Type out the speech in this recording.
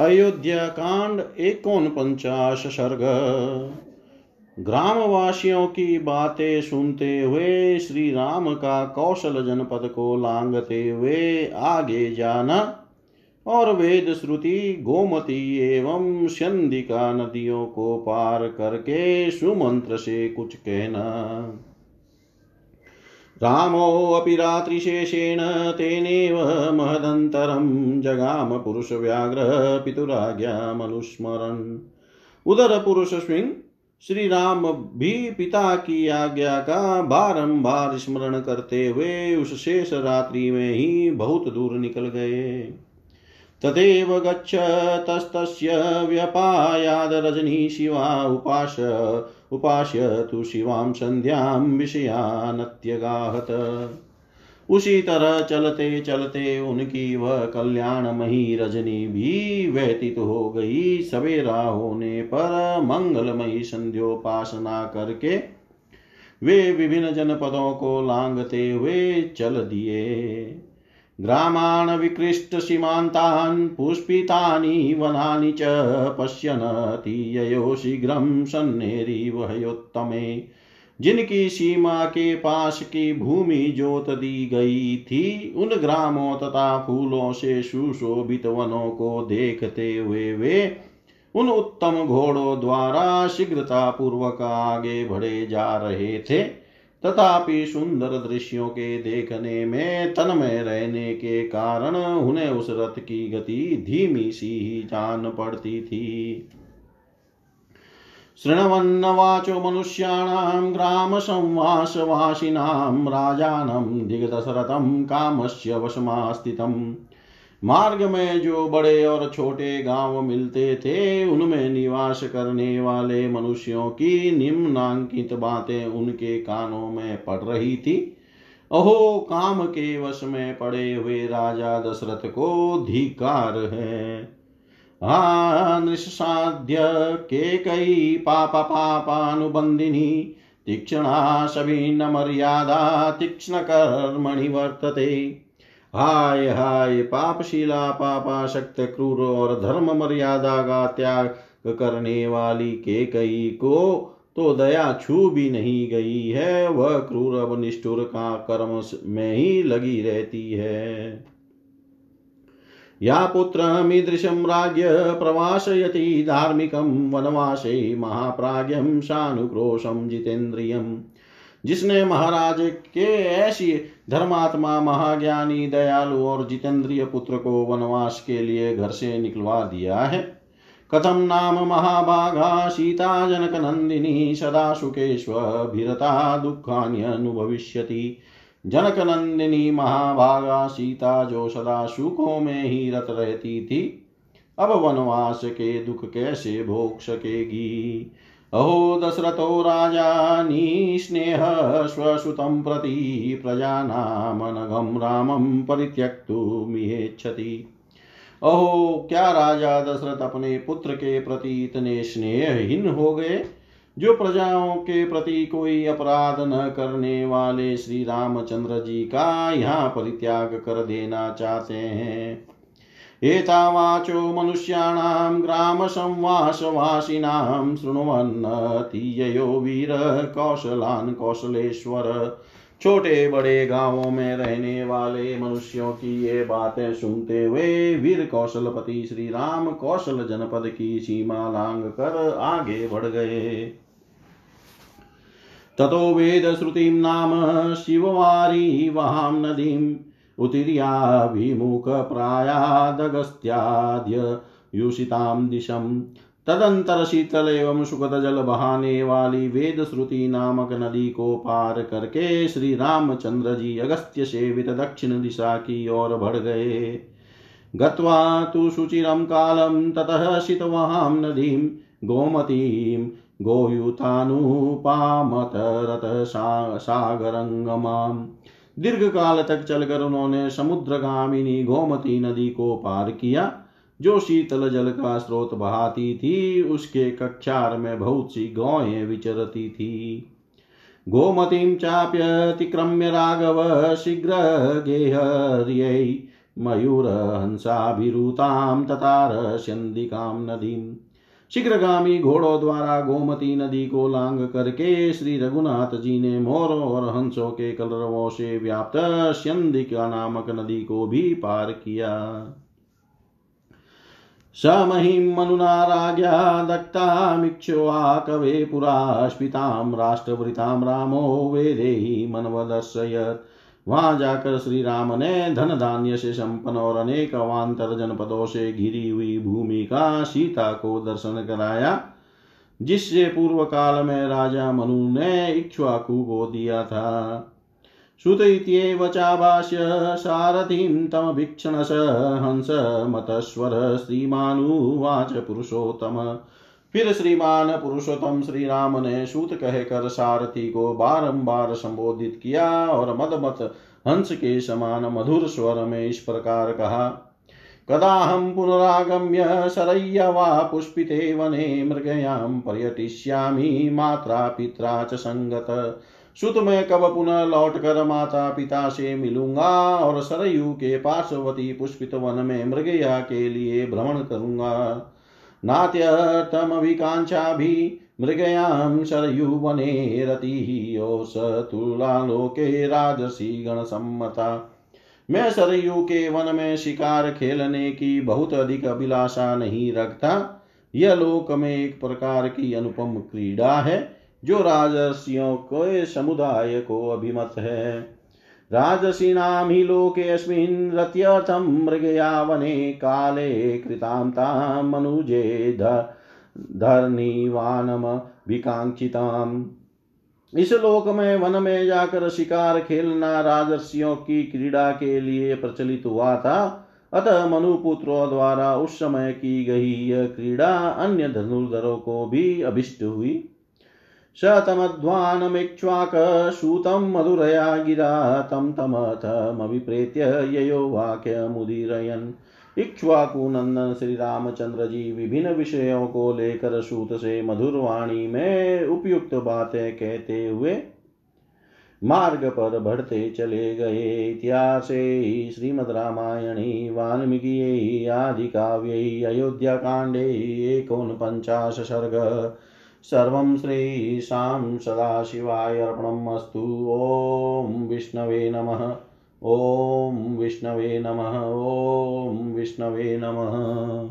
अयोध्या कांड एकोन पंचाश सर्ग। ग्रामवासियों की बातें सुनते हुए श्री राम का कौशल जनपद को लांगते हुए आगे जाना और वेद श्रुति, गोमती एवं संदिका नदियों को पार करके सुमंत्र से कुछ कहना। रामोऽपि रात्रिशेषेण तेनेव महदन्तरं जगाम पुरुषव्याघ्रः पितुराज्ञामनुस्मरन् उधर पुरुष सिंह श्री राम भी पिता की आज्ञा का बारंबार स्मरण करते हुए उस शेष रात्रि में ही बहुत दूर निकल गए। तदेव गच्छ तस्तस्य व्यपायाद रजनी शिवा उपास उपास्य तु शिवां सन्ध्यां विषयानत्यगाहत। उसी तरह चलते चलते उनकी वह कल्याणमयी रजनी भी व्यतीत हो गई। सवेरा होने पर मंगलमयी संध्योपासना करके वे विभिन्न जनपदों को लांगते हुए चल दिए। ग्रामान् विकृष्टसीमान्तान् पुष्पितानि वनानि च पश्यन्ति ययो शीघ्रं सन्नेरिवहयोत्तमे जिनकी सीमा के पास की भूमि जोत दी गई थी, उन ग्रामों तथा फूलों से सुशोभित वनों को देखते हुए वे उन उत्तम घोड़ों द्वारा शीघ्रता पूर्वक आगे बढ़े जा रहे थे। तथापि सुंदर दृश्यों के देखने में, तन्मय रहने के कारण उन्हें उस रथ की गति धीमी सी ही जान पड़ती थी। शृण्वन्नवाचो मनुष्याणां, ग्रामसंवासवासिनां, राजानं, दिग्दशरथं, कामस्य वशमास्थितम् मार्ग में जो बड़े और छोटे गाँव मिलते थे, उनमें निवास करने वाले मनुष्यों की निम्नांकित बातें उनके कानों में पड़ रही थी। अहो, काम के वश में पड़े हुए राजा दशरथ को धिकार है। निषाद्य के कई पाप पापानुबंदिनी तीक्षणा सभी न मर्यादा तीक्ष्ण कर्मणि वर्तते। हाय हाय, पापशीला, पापाशक्त, क्रूर और धर्म मर्यादा का त्याग करने वाली के कई को तो दया छू भी नहीं गई है, वह क्रूर अब निष्ठुर का कर्म में ही लगी रहती है। या पुत्र पुत्रमीदृशं राज्य प्रवासयति धार्मिकं वनवासे महाप्राज्ञं सानुक्रोशं जितेन्द्रियम् जिसने महाराज के ऐसी धर्मात्मा, महाज्ञानी, दयालु और जितेंद्रिय पुत्र को वनवास के लिए घर से निकलवा दिया है। कथम नाम महाभागा सीता जनक नंदिनी सदा सुखेश्वभिरता दुखान्यनुभविष्यति जनक नंदिनी महाभागा, सीता जो सदा सुखों में ही रत रहती थी, अब वनवास के दुख कैसे भोग सकेगी? अहो दशरथो राजा, निस्नेह स्वसुतं प्रति प्रजानामनघं रामं परित्यक्तुमिहेच्छति अहो, क्या राजा दशरथ अपने पुत्र के प्रति इतने स्नेहहीन हो गए, जो प्रजाओं के प्रति कोई अपराध न करने वाले श्री रामचंद्र जी का यहाँ परित्याग कर देना चाहते हैं? एतावाचो मनुष्याणां ग्रामसंवासवासिनां शृण्वन्नतीययो वीर कौशलान् कौशलेश्वर। छोटे बड़े गाँवों में रहने वाले मनुष्यों की ये बातें सुनते हुए वीर कौशलपति श्री राम कौशल जनपद की सीमा लांग कर आगे बढ़ गए। ततो वेद श्रुतिं नाम शिववारी वहाँ नदीं उत्तिर्याभिमुखप्रायादगस्त्याद्य युषितां दिशम् तदंतर शीतल एवं सुखद जल बहाने वाली वेद श्रुति नामक नदी को पार करके श्री रामचंद्र जी अगस्त्य सेवित दक्षिण दिशा की ओर बढ़ गए। गत्वा तु शुचिरं कालं ततः शितवां नदीं, गोमतीं गोयुतानुपामतरत सागरंगमाम् दीर्घ काल तक चलकर उन्होंने समुद्रगामिनी गोमती नदी को पार किया, जो शीतल जल का स्रोत बहाती थी, उसके कक्षार में बहुत सी गौएँ विचरती थी। गोमतीं चाप्यतिक्रम्य राघव शीघ्र गेहर्यै मयूरहंसाभिरुतां ततारस्यन्दिकां नदीम् शीघ्रगामी घोड़ों द्वारा गोमती नदी को लांग करके श्री रघुनाथ जी ने मोरों और हंसों के कलरवों से व्याप्त स्यंदिका नामक नदी को भी पार किया। स महिं मनुना राज्ञा दत्तामिक्ष्वाकवे पुरा स्फीतां राष्ट्रवृतां रामो वेदेहि मनवदर्शयत् वहाँ जाकर श्री राम ने धन धान्य से संपन्न और अनेक अवान्तर जनपदों से घिरी हुई भूमि का सीता को दर्शन कराया, जिससे पूर्व काल में राजा मनु ने इक्ष्वाकु को दिया था। सुत इत्येव चाभाष्य सारथिं तमभीक्षणस हंस मतस्वर श्रीमानुवाच पुरुषोत्तम। फिर श्रीमान पुरुषोत्तम श्री राम ने सूत कहकर सारथी को बारंबार संबोधित किया और मदमत हंस के समान मधुर स्वर में इस प्रकार कहा, कदाहं पुनरागम्य शरय्य वा पुष्पिते वने मृगयां पर्यटिष्यामि मात्रा पित्रा च संगत। सुत में कब पुनः लौट कर माता पिता से मिलूँगा और सरयू के पार्श्वती पुष्पित वन में मृगया के लिए भ्रमण करूँगा। नात्यर्थमभिकाङ्क्षाभि मृगयां शरयुवने रतिः योऽस तुलालोके राजसी गणसम्मता। मैं सरयू के वन में शिकार खेलने की बहुत अधिक अभिलाषा नहीं रखता। यह लोक में एक प्रकार की अनुपम क्रीड़ा है, जो राजस्यों के समुदाय को अभिमत है। राजसीनां हि लोकेऽस्मिन् रत्यर्थं मृगया वने काले मनुजे धर्निवानमभिकाङ्क्षिताम्। इस लोक में वन में जाकर शिकार खेलना राजर्षियों की क्रीड़ा के लिए प्रचलित हुआ था। अतः मनुपुत्रों द्वारा उस समय की गई यह क्रीड़ा अन्य धनुर्धरों को भी अभिष्ट हुई। शतमध्वानमिक्ष्वाकसूतं मधुरया गिरा तं तमथमभिप्रेत्य ययो वाक्यमुदीरयन्। इक्ष्वाकुनंदन श्री रामचंद्र जी विभिन्न विषयों को लेकर सूत से मधुर वाणी में उपयुक्त बातें कहते हुए मार्ग पर बढ़ते चले गए। इतिहासे श्रीमद् रामायणे, वाल्मीकि आदि काव्ये अयोध्या कांडे पंचाश सर्ग। सर्वं श्रीशां सदाशिवाय अर्पणम् ॐ विष्णवे नमः। ॐ विष्णवे नमः। ॐ विष्णवे नमः।